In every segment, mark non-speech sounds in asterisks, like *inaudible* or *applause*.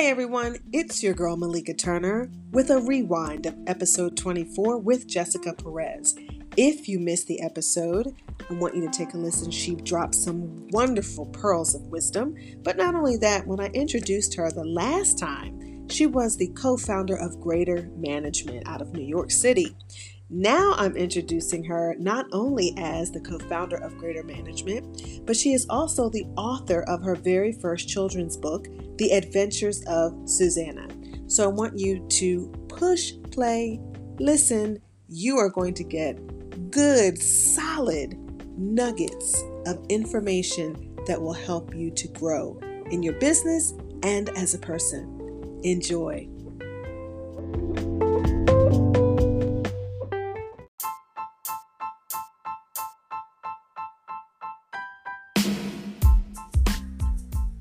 Hey everyone, it's your girl Malika Turner with a rewind of episode 24 with Jessica Perez. If you missed the episode, I want you to take a listen. She dropped some wonderful pearls of wisdom. But not only that, when I introduced her the last time, she was the co founder of Greater Management out of New York City. Now I'm introducing her not only as the co founder of Greater Management, but she is also the author of her very first children's book, The Adventures of Susanna. So I want you to push play, listen. You are going to get good, solid nuggets of information that will help you to grow in your business and as a person. Enjoy.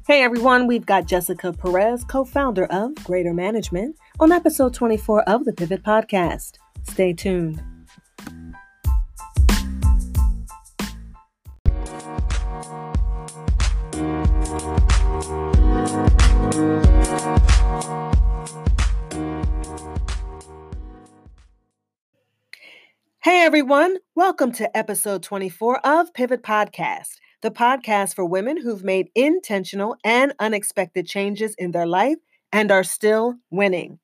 Hey everyone, we've got Jessica Perez, co founder of Greater Management, on episode 24 of the Pivot Podcast. Stay tuned. Hey everyone, welcome to episode 24 of Pivot Podcast, the podcast for women who've made intentional and unexpected changes in their life and are still winning.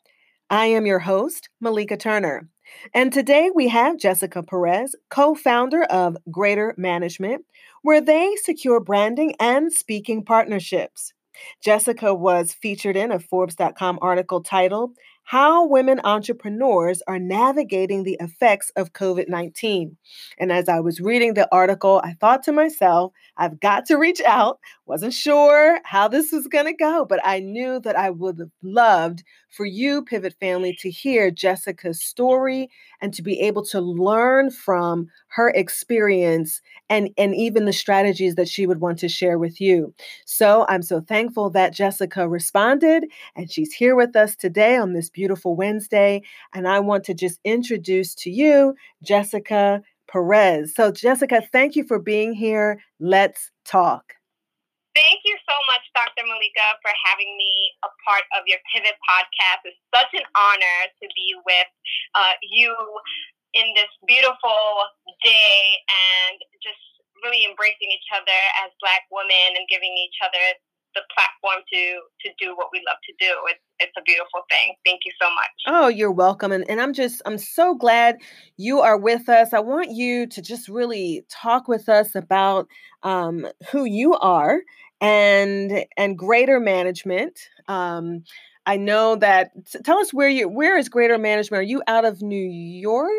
I am your host, Malika Turner. And today we have Jessica Perez, co founder of Greater Management, where they secure branding and speaking partnerships. Jessica was featured in a Forbes.com article titled how women entrepreneurs are navigating the effects of COVID 19. And as I was reading the article, I thought to myself, I've got to reach out. Wasn't sure how this was going to go, but I knew that I would have loved for you, Pivot family, to hear Jessica's story and to be able to learn from her experience and, and even the strategies that she would want to share with you. So I'm so thankful that Jessica responded and she's here with us today on this beautiful Wednesday. And I want to just introduce to you Jessica Perez. So, Jessica, thank you for being here. Let's talk. Thank you so much, Dr. Malika, for having me a part of your Pivot podcast. It's such an honor to be with uh, you in this beautiful day and just really embracing each other as Black women and giving each other the platform to to do what we love to do. It's it's a beautiful thing. Thank you so much. Oh, you're welcome. And and I'm just I'm so glad you are with us. I want you to just really talk with us about um, who you are and and greater management. Um, I know that. Tell us where you where is greater management? Are you out of New York?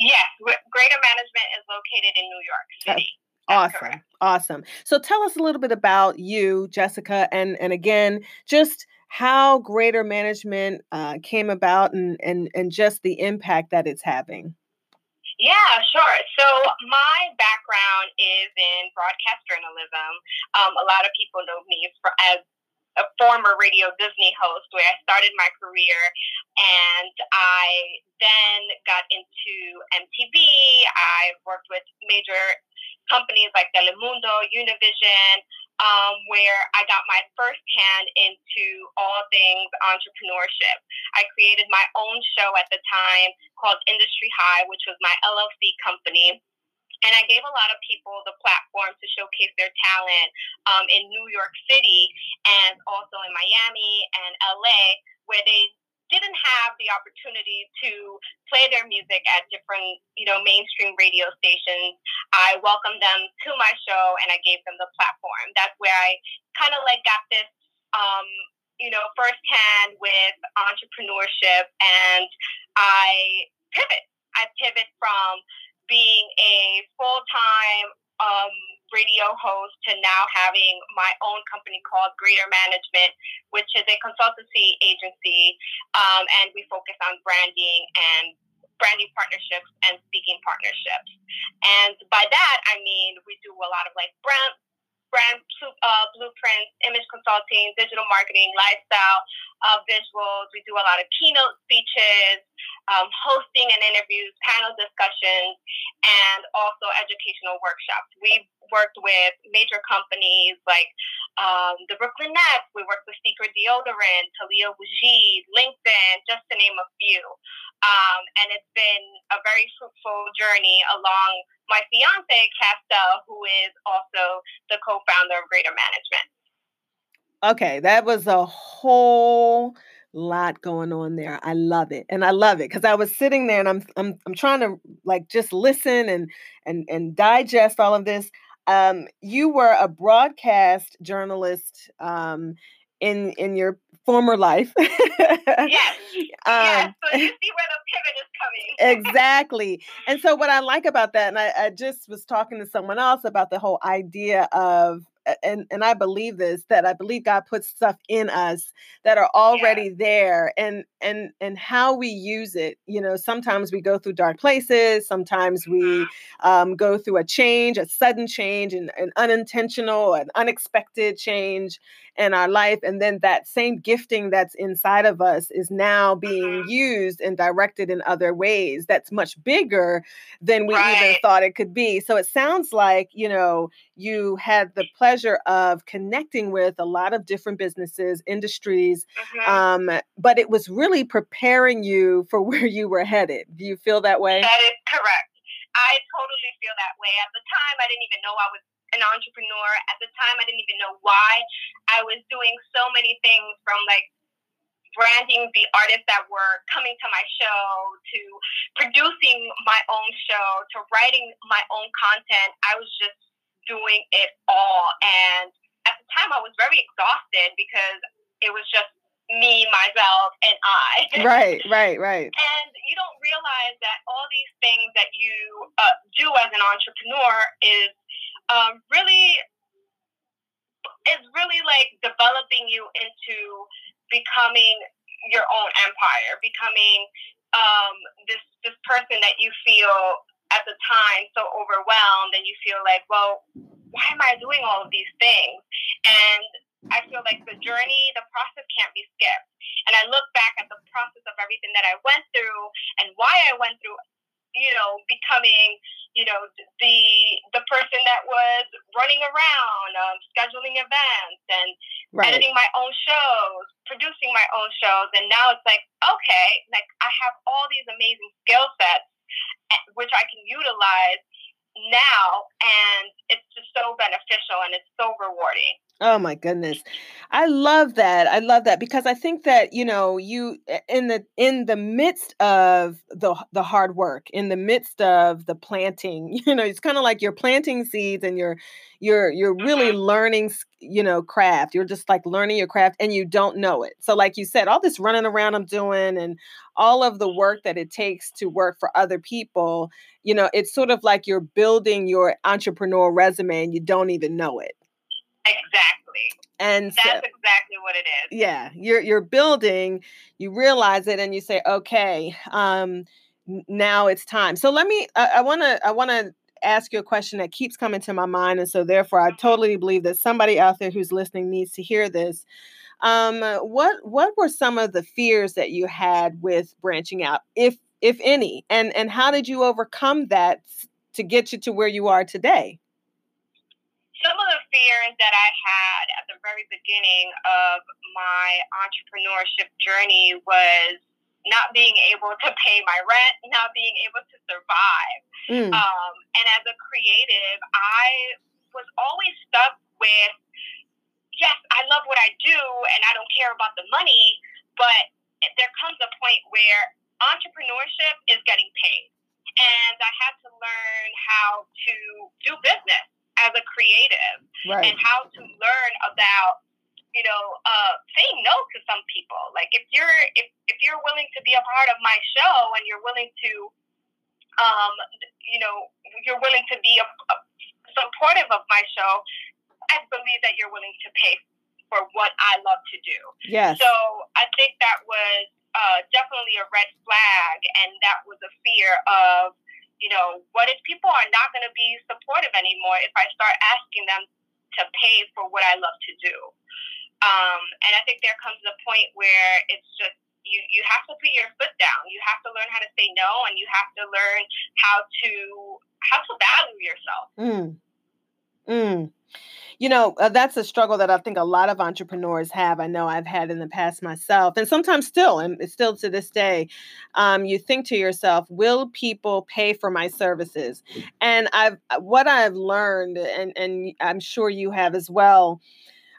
Yes, greater management is located in New York City. Awesome. Correct. Awesome. So tell us a little bit about you, Jessica, and and again, just how greater management uh, came about and, and and just the impact that it's having. Yeah, sure. So my background is in broadcast journalism. Um, a lot of people know me for, as a former Radio Disney host where I started my career and I then got into MTV. I worked with major companies like Telemundo, Univision, um, where I got my first hand into all things entrepreneurship. I created my own show at the time called Industry High, which was my LLC company and I gave a lot of people the platform to showcase their talent um, in New York City and also in Miami and LA, where they didn't have the opportunity to play their music at different, you know, mainstream radio stations. I welcomed them to my show and I gave them the platform. That's where I kind of like got this, um, you know, firsthand with entrepreneurship and I pivot. I pivot from being a full time um, radio host to now having my own company called Greater Management, which is a consultancy agency, um, and we focus on branding and branding partnerships and speaking partnerships. And by that, I mean we do a lot of like brand brand uh, blueprints, image consulting, digital marketing, lifestyle, uh, visuals. We do a lot of keynote speeches, um, hosting and interviews, panel discussions, and also educational workshops. We've worked with major companies like um, the Brooklyn Nets. We worked with Secret Deodorant, Talia Wajid, LinkedIn, just to name a few. Um, and it's been a very fruitful journey along my fiance, Castel, who is also the co-founder of Greater Management. Okay, that was a whole lot going on there. I love it. And I love it because I was sitting there and I'm I'm I'm trying to like just listen and and and digest all of this. Um, you were a broadcast journalist um, in in your former life. *laughs* yes. Um, yes. So you see where the pivot is coming. Exactly. And so what I like about that, and I, I just was talking to someone else about the whole idea of and and I believe this that I believe God puts stuff in us that are already yeah. there and and and how we use it you know sometimes we go through dark places sometimes we mm-hmm. um, go through a change a sudden change and an unintentional an unexpected change in our life and then that same gifting that's inside of us is now being mm-hmm. used and directed in other ways that's much bigger than we right. even thought it could be so it sounds like you know you had the pleasure of connecting with a lot of different businesses industries mm-hmm. um, but it was really preparing you for *laughs* where you were headed do you feel that way that is correct I totally feel that way. At the time, I didn't even know I was an entrepreneur. At the time, I didn't even know why. I was doing so many things from like branding the artists that were coming to my show to producing my own show to writing my own content. I was just doing it all. And at the time, I was very exhausted because it was just me, myself, and I. *laughs* Right, right, right. and you don't realize that all these things that you uh, do as an entrepreneur is um, really is really like developing you into becoming your own empire, becoming um, this this person that you feel at the time so overwhelmed, and you feel like, well, why am I doing all of these things? And I feel like the journey, the process can't be skipped. And I look back at the process of everything that I went through and why I went through you know, becoming, you know, the the person that was running around, um, scheduling events and right. editing my own shows, producing my own shows, and now it's like, okay, like I have all these amazing skill sets, eh, which I can utilize now, and it's just so beneficial and it's so rewarding. Oh my goodness. I love that. I love that because I think that, you know, you in the in the midst of the the hard work, in the midst of the planting, *laughs* you know, it's kind of like you're planting seeds and you're you're you're really mm-hmm. learning, you know, craft. You're just like learning your craft and you don't know it. So like you said, all this running around I'm doing and all of the work that it takes to work for other people, you know, it's sort of like you're building your entrepreneurial resume and you don't even know it. Exactly. And that's so, exactly what it is. Yeah, you're you're building, you realize it, and you say, okay, um, now it's time. So let me. I want to. I want to ask you a question that keeps coming to my mind, and so therefore, I mm-hmm. totally believe that somebody out there who's listening needs to hear this. Um, what what were some of the fears that you had with branching out, if if any, and and how did you overcome that to get you to where you are today? Some of the fears that I had at the very beginning of my entrepreneurship journey was not being able to pay my rent, not being able to survive. Mm. Um, and as a creative, I was always stuck with, yes, I love what I do and I don't care about the money, but there comes a point where entrepreneurship is getting paid. And I had to learn how to do business as a creative right. and how to learn about you know uh, saying no to some people. Like if you're if, if you're willing to be a part of my show and you're willing to um, you know you're willing to be a, a supportive of my show i believe that you're willing to pay for what i love to do. Yes. So i think that was uh, definitely a red flag and that was a fear of you know, what if people are not going to be supportive anymore if I start asking them to pay for what I love to do? Um, and I think there comes a point where it's just you you have to put your foot down. You have to learn how to say no, and you have to learn how to how to value yourself. Mm. Mm. You know, uh, that's a struggle that I think a lot of entrepreneurs have. I know I've had in the past myself, and sometimes still, and still to this day. Um, you think to yourself, will people pay for my services? And I've uh, what I've learned, and and I'm sure you have as well.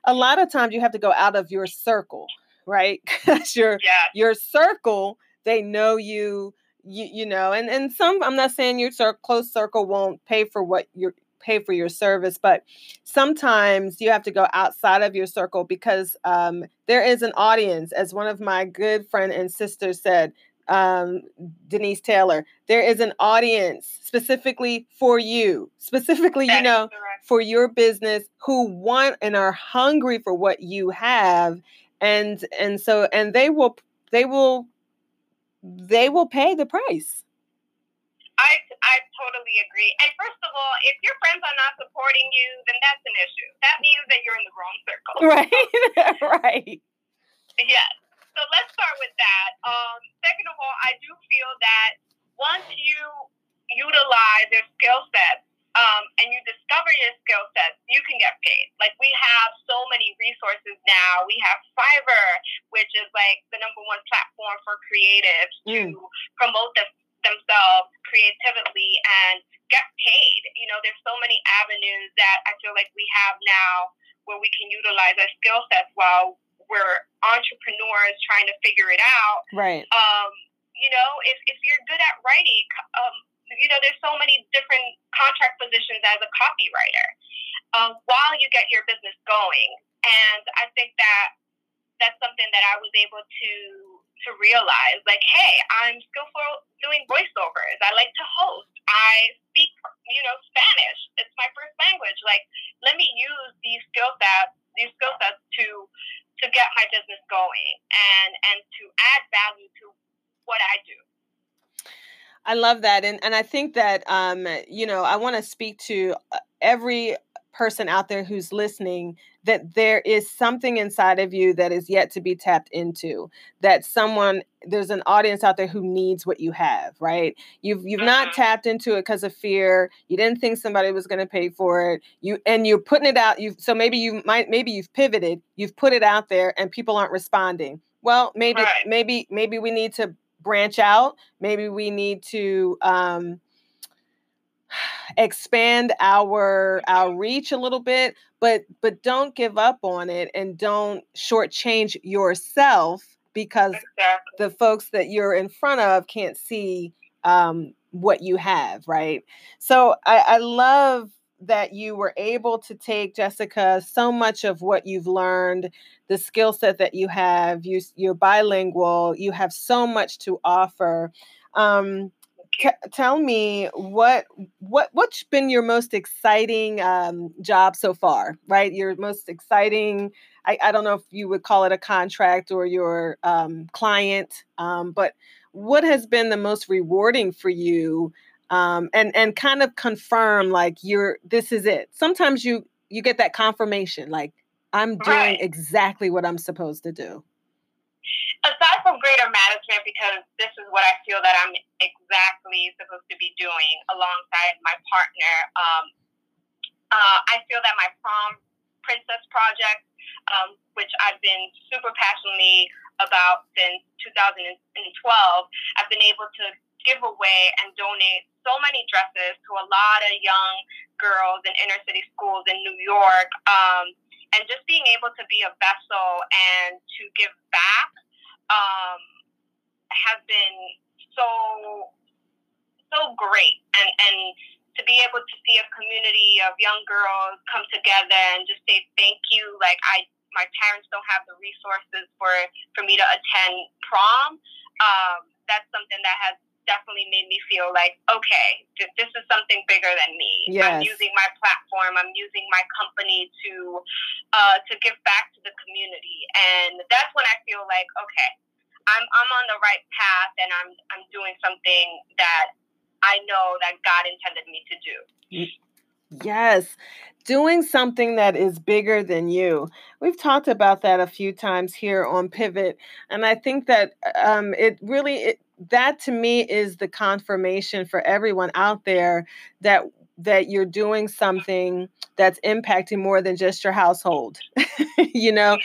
A lot of times you have to go out of your circle, right? *laughs* Because your Yeah. your circle, they know you, you, you know, and and some. I'm not saying your cir- close circle won't pay for what you're pay for your service, but sometimes you have to go outside of your circle because um, there is an audience. As one of my good friend and sisters said, um, Denise Taylor, there is an audience specifically for you, specifically, you know, correct. for your business who want and are hungry for what you have, and and so and they will they will they will pay the price. I I totally agree. And first of all, if your friends are not supporting you, then that's an issue. That means that you're in the wrong circle. Right, *laughs* right. Yes. So let's start with that. Um, second of all, I do feel that once you utilize your skill sets um, and you discover your skill sets, you can get paid. Like we have so many resources now. We have Fiverr, which is like the number one platform for creatives to promote them, themselves creatively and get paid. You know, there's so many avenues that I feel like we have now where we can utilize our skill sets while we're entrepreneurs trying to figure it out. Right. Um, you know, if, if you're good at writing, um, you know, there's so many different contract positions as a copywriter um, while you get your business going. And I think that that's something that I was able to to realize. Like, hey, I'm skillful doing voiceovers. I like to host. I speak, you know, Spanish. It's my first language. Like, let me use these skill sets, these skill sets to to get my business going and and to add value to what I do. I love that, and and I think that um, you know I want to speak to uh, every person out there who's listening that there is something inside of you that is yet to be tapped into that someone there's an audience out there who needs what you have right you've you've not Mhm. tapped into it because of fear you didn't think somebody was going to pay for it you and you're putting it out you so maybe you might maybe you've pivoted you've put it out there and people aren't responding well maybe Right. maybe maybe we need to branch out maybe we need to um expand our our reach a little bit but but don't give up on it and don't shortchange yourself because Exactly. the folks that you're in front of can't see um, what you have, right? So I, I love that you were able to take Jessica so much of what you've learned, the skill set that you have. You you're bilingual. You have so much to offer. Um, tell me what what what's been your most exciting um, job so far, right? Your most exciting. I, I don't know if you would call it a contract or your um, client, um, but what has been the most rewarding for you um, and and kind of confirm like you're this is it sometimes you you get that confirmation like i'm doing Right. exactly what i'm supposed to do aside from greater management, because this is what I feel that I'm exactly supposed to be doing alongside my partner, um, uh, I feel that my prom princess project, um, which I've been super passionately about since 2012, I've been able to give away and donate so many dresses to a lot of young girls in inner city schools in New York. Um, and just being able to be a vessel and to give back um, has been so so great. And and to be able to see a community of young girls come together and just say thank you like i my parents don't have the resources for for me to attend prom um, that's something that has definitely made me feel like okay th- this is something bigger than me. I'm using my platform. I'm using my company to uh, to give back to the community. And that's when i feel like okay i'm i'm on the right path and i'm i'm doing something that i know that god intended me to do. Yes, doing something that is bigger than you. We've talked about that a few times here on Pivot, and I think that um, it really it, that to me is the confirmation for everyone out there that that you're doing something that's impacting more than just your household. *laughs* you know,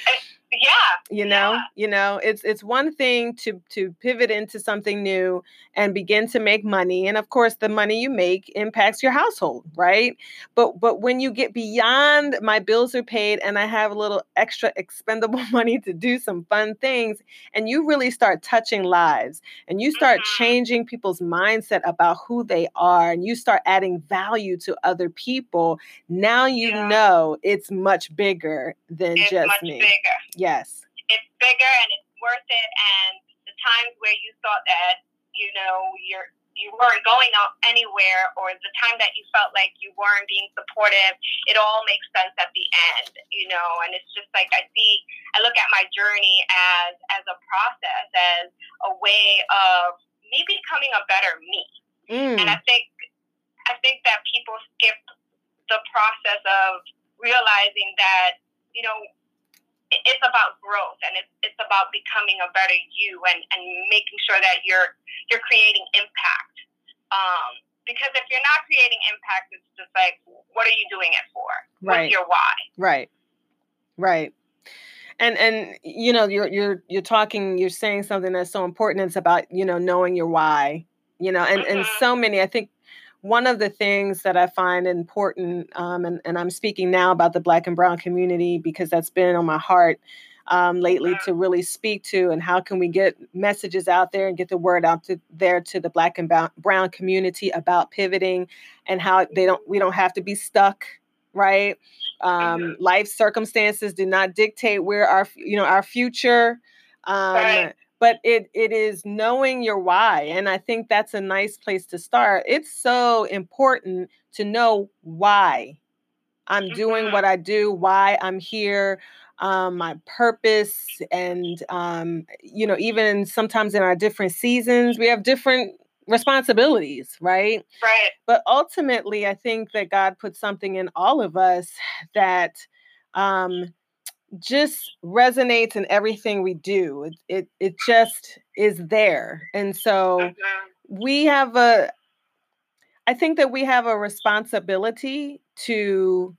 yeah you know yeah. you know it's it's one thing to to pivot into something new and begin to make money and of course the money you make impacts your household right but but when you get beyond my bills are paid and i have a little extra expendable *laughs* money to do some fun things and you really start touching lives and you start mm-hmm. changing people's mindset about who they are and you start adding value to other people now you Yeah. know it's much bigger than it's just much me bigger yes it's bigger and it's worth it. And the times where you thought that you know you're you weren't going out anywhere, or the time that you felt like you weren't being supportive, it all makes sense at the end, you know. And it's just like I see, I look at my journey as as a process, as a way of me becoming a better me. Mm. And I think I think that people skip the process of realizing that you know it's about growth and it's it's about becoming a better you and and making sure that you're you're creating impact. Um, because if you're not creating impact, it's just like, what are you doing it for? Right. What's your why? Right. Right. And and you know, you're you're you're talking, you're saying something that's so important. It's about, you know, knowing your why. You know, and, and Mhm. so many, I think one of the things that I find important, um, and, and I'm speaking now about the black and brown community because that's been on my heart um, lately to really speak to and how can we get messages out there and get the word out to there to the black and brown- community about pivoting and how they don't we don't have to be stuck right um, Mhm. life circumstances do not dictate where our you know our future um, Right. But it it is knowing your why and i think that's a nice place to start it's so important to know why i'm doing Mhm. what i do why i'm here um, my purpose and um, you know even sometimes in our different seasons we have different responsibilities right Right. but ultimately i think that god put something in all of us that um, just resonates in everything we do it, it it just is there and so we have a i think that we have a responsibility to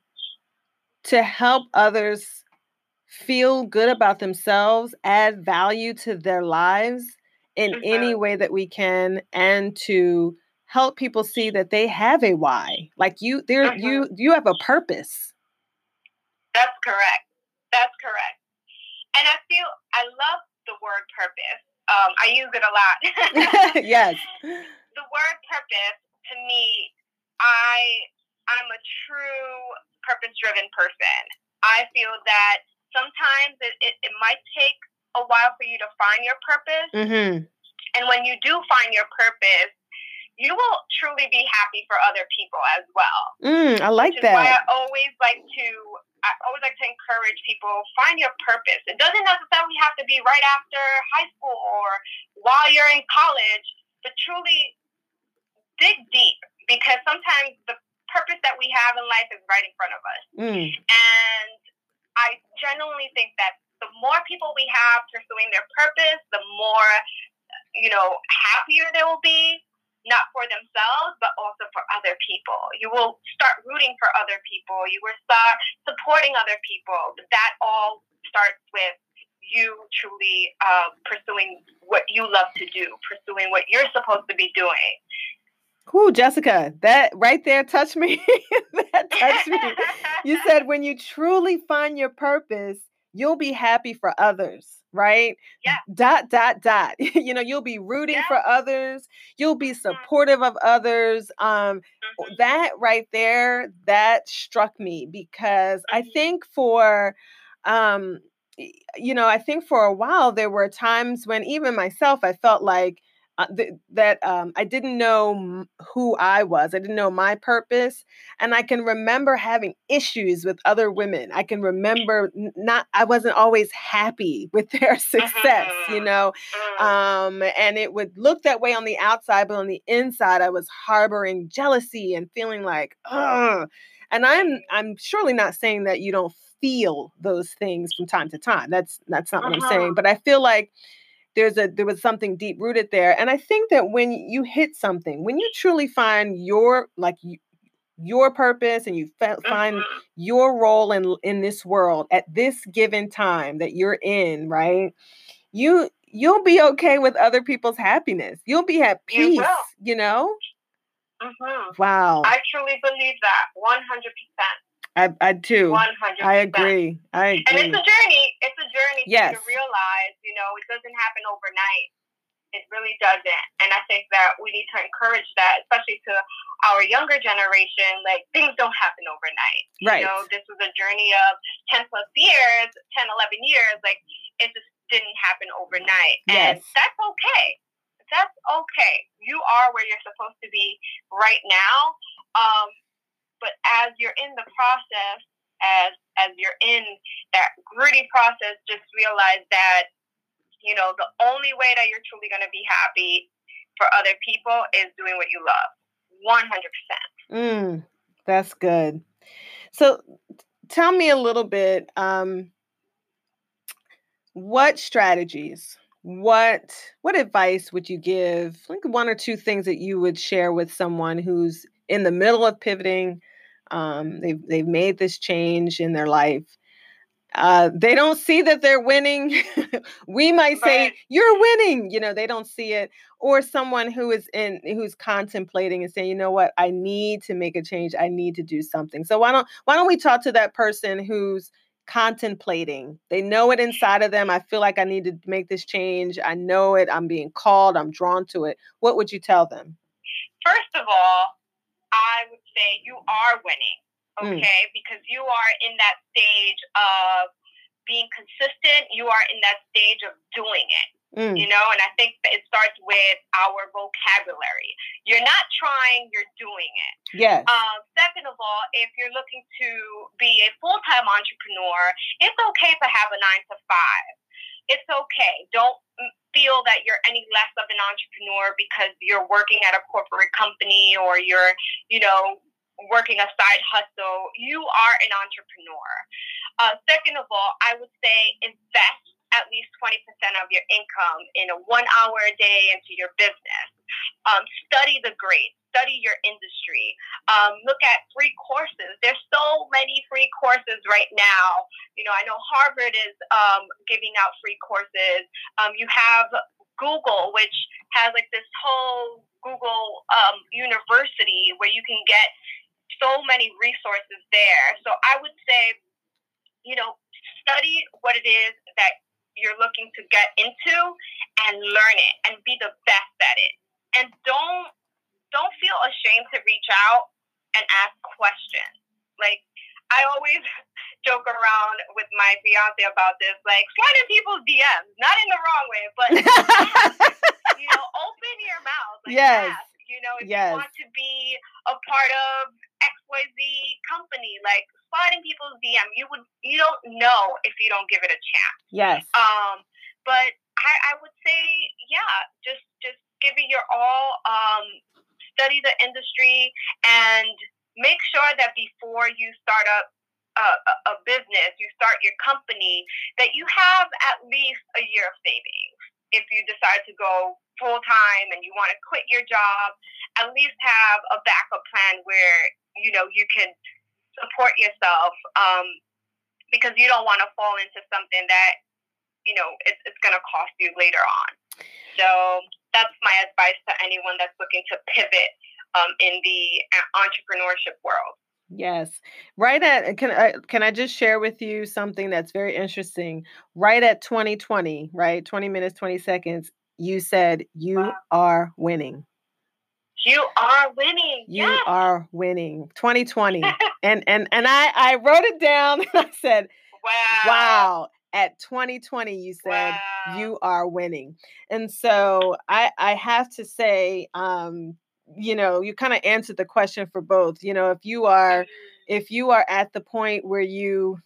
to help others feel good about themselves add value to their lives in any Mhm. way that we can and to help people see that they have a why like you there Mhm. you you have a purpose That's correct. That's correct. And I feel I love the word purpose. Um, I use it a lot. *laughs* yes the word purpose to me, I I'm a true purpose driven person. I feel that sometimes it, it, it might take a while for you to find your purpose. mm-hmm. And when you do find your purpose, you will truly be happy for other people as well. mm, i like Which is why I always like to I always like to encourage people find your purpose. It doesn't necessarily have to be right after high school or while you're in college, but truly dig deep because sometimes the purpose that we have in life is right in front of us. mm, And I genuinely think that the more people we have pursuing their purpose, the more you know happier they will be not for themselves, but also for other people. You will start rooting for other people. You will start supporting other people. That all starts with you truly uh, pursuing what you love to do, pursuing what you're supposed to be doing. Cool, Jessica. That right there touched me. *laughs* that touched me. You said when you truly find your purpose, you'll be happy for others, right? Yeah. Dot, dot, dot. *laughs* you know, you'll be rooting Yeah. for others. You'll be Mhm. supportive of others. Um, Mhm. that right there, that struck me because I Mhm. think for, um, you know, I think for a while there were times when even myself, I felt like uh, th- that um, I didn't know who I was. I didn't know my purpose, and I can remember having issues with other women. I can remember not. I wasn't always happy *laughs* with their success, you Mhm. know. Mm. Um, and it would look that way on the outside, but on the inside, I was harboring jealousy and feeling like, ugh. And I'm I'm surely not saying that you don't feel those things from time to time. That's that's not what I'm saying. Mhm. But I feel like there's a there was something deep rooted there and i think that when you hit something when you truly find your like your purpose and you find Mhm. your role in in this world at this given time that you're in, right? You you'll be okay with other people's happiness. You'll be at peace, will. you know? Mhm. Wow. I truly believe that 100%. I I do. 100%. I agree. I And it's a journey. It's a journey Yes. to realize, you know, it doesn't happen overnight. It really doesn't. And I think that we need to encourage that, especially to our younger generation. Like, things don't happen overnight. Right. You know, this was a journey of 10 plus years, 10, 11 years. Like, it just didn't happen overnight. And Yes. that's okay. That's okay. You are where you're supposed to be right now. Um, but as you're in the process, as as you're in that gritty process, just realize that you know the only way that you're truly going to be happy for other people is doing what you love. One hundred percent. Mm, that's good. So tell me a little bit um what strategies what what advice would you give like one or two things that you would share with someone who's in the middle of pivoting um they've they've made this change in their life. Uh they don't see that they're winning. *laughs* We might say Right. you're winning you know they don't see it. Or someone who is in who's contemplating and saying you know what? I need to make a change. I need to do something. So why don't why don't we talk to that person who's contemplating? They know it inside of them. I feel like i need to make this change. I know it. I'm being called. I'm drawn to it. What would you tell them? First of all, I would say you are winning, Mm. okay? Because you are in that stage of being consistent. You are in that stage of doing it. Mm, you know and i think that it starts with our vocabulary you're not trying you're doing it yes um, second of all if you're looking to be a full-time entrepreneur it's okay to have a nine to five it's okay. Don't feel that you're any less of an entrepreneur because you're working at a corporate company or you're you know working a side hustle. You are an entrepreneur. Uh, second of all i would say invest at least 20% of your income in a one hour a day into your business. Um, study the grades, study your industry, um, look at free courses. There's so many free courses right now. You know, I know Harvard is um, giving out free courses. Um, you have Google, which has like this whole Google um, university where you can get so many resources there. So I would say, you know, study what it is that you're looking to get into and learn it and be the best at it. And don't don't feel ashamed to reach out and ask questions. Like I always *laughs* joke around with my fiance about this, like slide in people's DMs, not in the wrong way, but *laughs* you know, open your mouth. Like Yes. ask. You know, if Yes. you want to be a part of XYZ company, like slide in people's DM. You would you don't know if you don't give it a chance. yes Um, but I, I would say, yeah, just just give it your all. Um, study the industry and make sure that before you start up a, a, a business, you start your company, that you have at least a year of savings. If you decide to go full time and you want to quit your job, at least have a backup plan where you know you can support yourself. Um, because you don't want to fall into something that you know it's, it's going to cost you later on so that's my advice to anyone that's looking to pivot um, in the uh, entrepreneurship world Yes. Right at can I can I just share with you something that's very interesting? Right at 2020, right? 20 minutes 20 seconds, you said you Wow. are winning. you are winning You yes. are winning. 2020. *laughs* and and and I I wrote it down *laughs* and I said, wow "Wow, at 2020 you said wow. you are winning." And so I I have to say um you know, you kind of answered the question for both. You know, if you are if you are at the point where you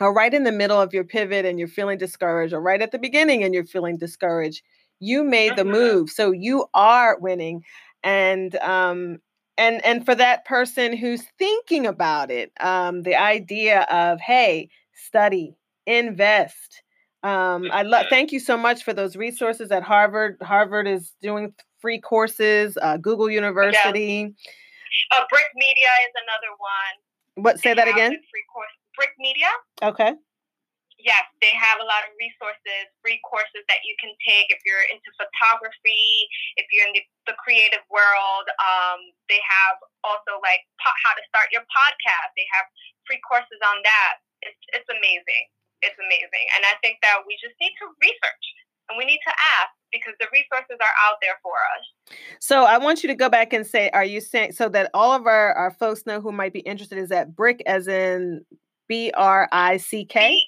are right in the middle of your pivot and you're feeling discouraged, or right at the beginning and you're feeling discouraged, you made the Mhm. move. So you are winning. And um and and for that person who's thinking about it, um, the idea of hey, study, invest. Um, I love thank you so much for those resources at Harvard. Harvard is doing free courses, uh, Google University. Uh, BRIC Media is another one. What? Say They that again. Free course. BRIC Media. Okay. Yes, they have a lot of resources, free courses that you can take if you're into photography, if you're in the, the creative world. Um, they have also like po- how to start your podcast. They have free courses on that. It's it's amazing. It's amazing, and I think that we just need to research and we need to ask because the resources are out there for us. So I want you to go back and say, are you saying so that all of our, our folks know who might be interested is that brick as in B R I C K?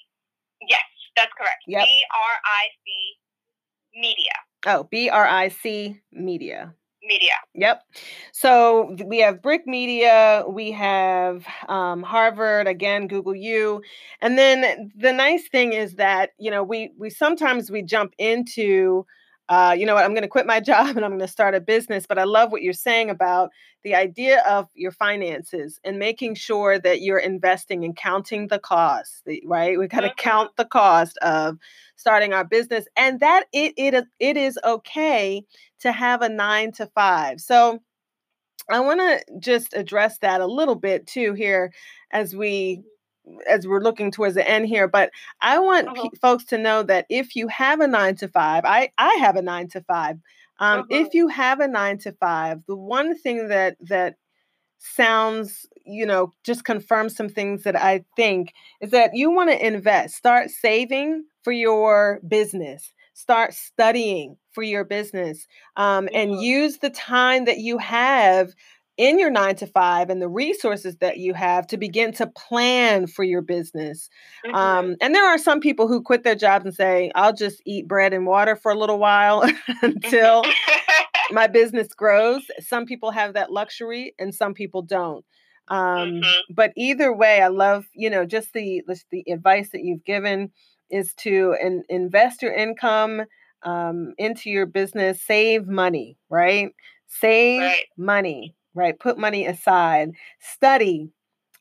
Yes, that's correct. Yep. B R I C Media. Oh, B R I C media. Media. Yep. So we have BRIC Media, we have um, Harvard, again, Google U, and then the nice thing is that you know we we sometimes we jump into, uh, you know what, I'm going to quit my *laughs* job and I'm going to start a business. But I love what you're saying about the idea of your finances and making sure that you're investing and counting the cost. Right? We got to Mhm. count the cost of starting our business, and that it it is it is okay to have a nine to five. So I want to just address that a little bit too here as we as we're looking towards the end here but i want Mhm. pe- folks to know that if you have a nine to five i i have a nine to five um, if you have a nine to five the one thing that that sounds you know just confirms some things that i think is that you want to invest start saving for your business start studying for your business um, and Mhm. use the time that you have in your nine to five and the resources that you have to begin to plan for your business Mhm. um, and there are some people who quit their jobs and say i'll just eat bread and water for a little while *laughs* until my business grows. Some people have that luxury and some people don't. Um, Mhm. But either way, I love, you know, just the just the advice that you've given is to in, invest your income um, into your business, save money, right? Save Right. money, right? Put money aside, study.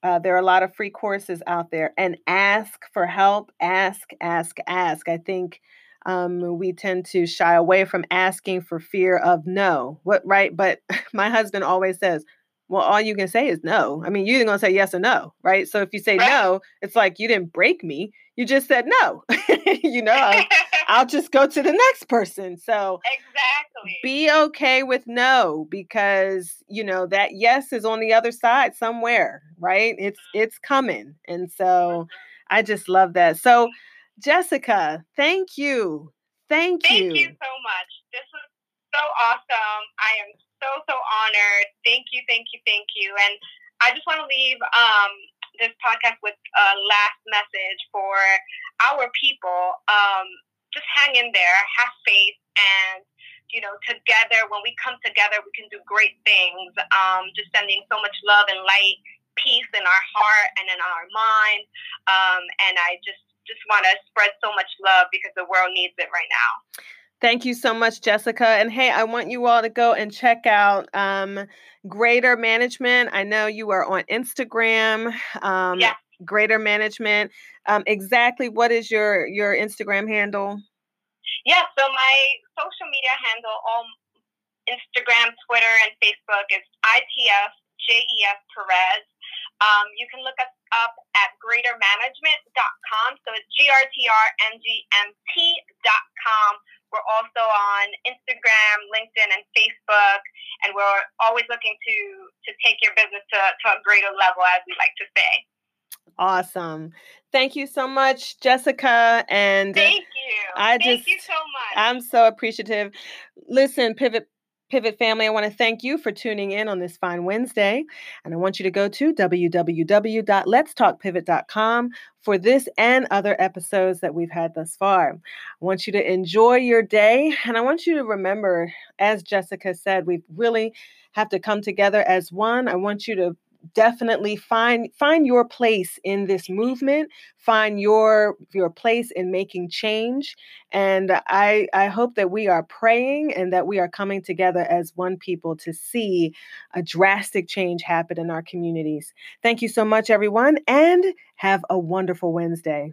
Uh, there are a lot of free courses out there and ask for help. Ask, ask, ask. I think um, we tend to shy away from asking for fear of no. What right? But *laughs* my husband always says, "Well, all you can say is no. I mean, you're gonna say yes or no, right? So if you say Right. no, it's like you didn't break me. You just said no. *laughs* you know, *laughs* I'll just go to the next person. So exactly. be okay with no because you know that yes is on the other side somewhere, right? It's it's coming, and so I just love that. So, Jessica, thank you. Thank, Thank you. Thank you so much. This was so awesome. I am so so honored. Thank you, thank you, thank you. And I just want to leave um, this podcast with a last message for our people. Um, just hang in there, have faith, and you know, together when we come together, we can do great things. Um, just sending so much love and light, peace in our heart and in our mind. Um, and I just just want to spread so much love because the world needs it right now. Thank you so much, Jessica. And hey, I want you all to go and check out um, Greater Management. I know you are on Instagram. Um, Yes. Greater Management. Um, exactly what is your your Instagram handle? Yeah, so my social media handle on Instagram, Twitter, and Facebook is ITF Perez. Um, you can look us up at greatermanagement.com. So it's G-R-T-R-M-G-M-T.com. We're also on Instagram, LinkedIn, and Facebook. And we're always looking to, to take your business to, to a greater level, as we like to say. Awesome. Thank you so much, Jessica. And Thank you. I Thank you just- so much. I'm so appreciative. Listen, Pivot Pivot family, I want to thank you for tuning in on this fine Wednesday. And I want you to go to www.letstalkpivot.com for this and other episodes that we've had thus far. I want you to enjoy your day. And I want you to remember, as Jessica said, we really have to come together as one. I want you to definitely find find your place in this movement find your your place in making change and i i hope that we are praying and that we are coming together as one people to see a drastic change happen in our communities. Thank you so much everyone and have a wonderful wednesday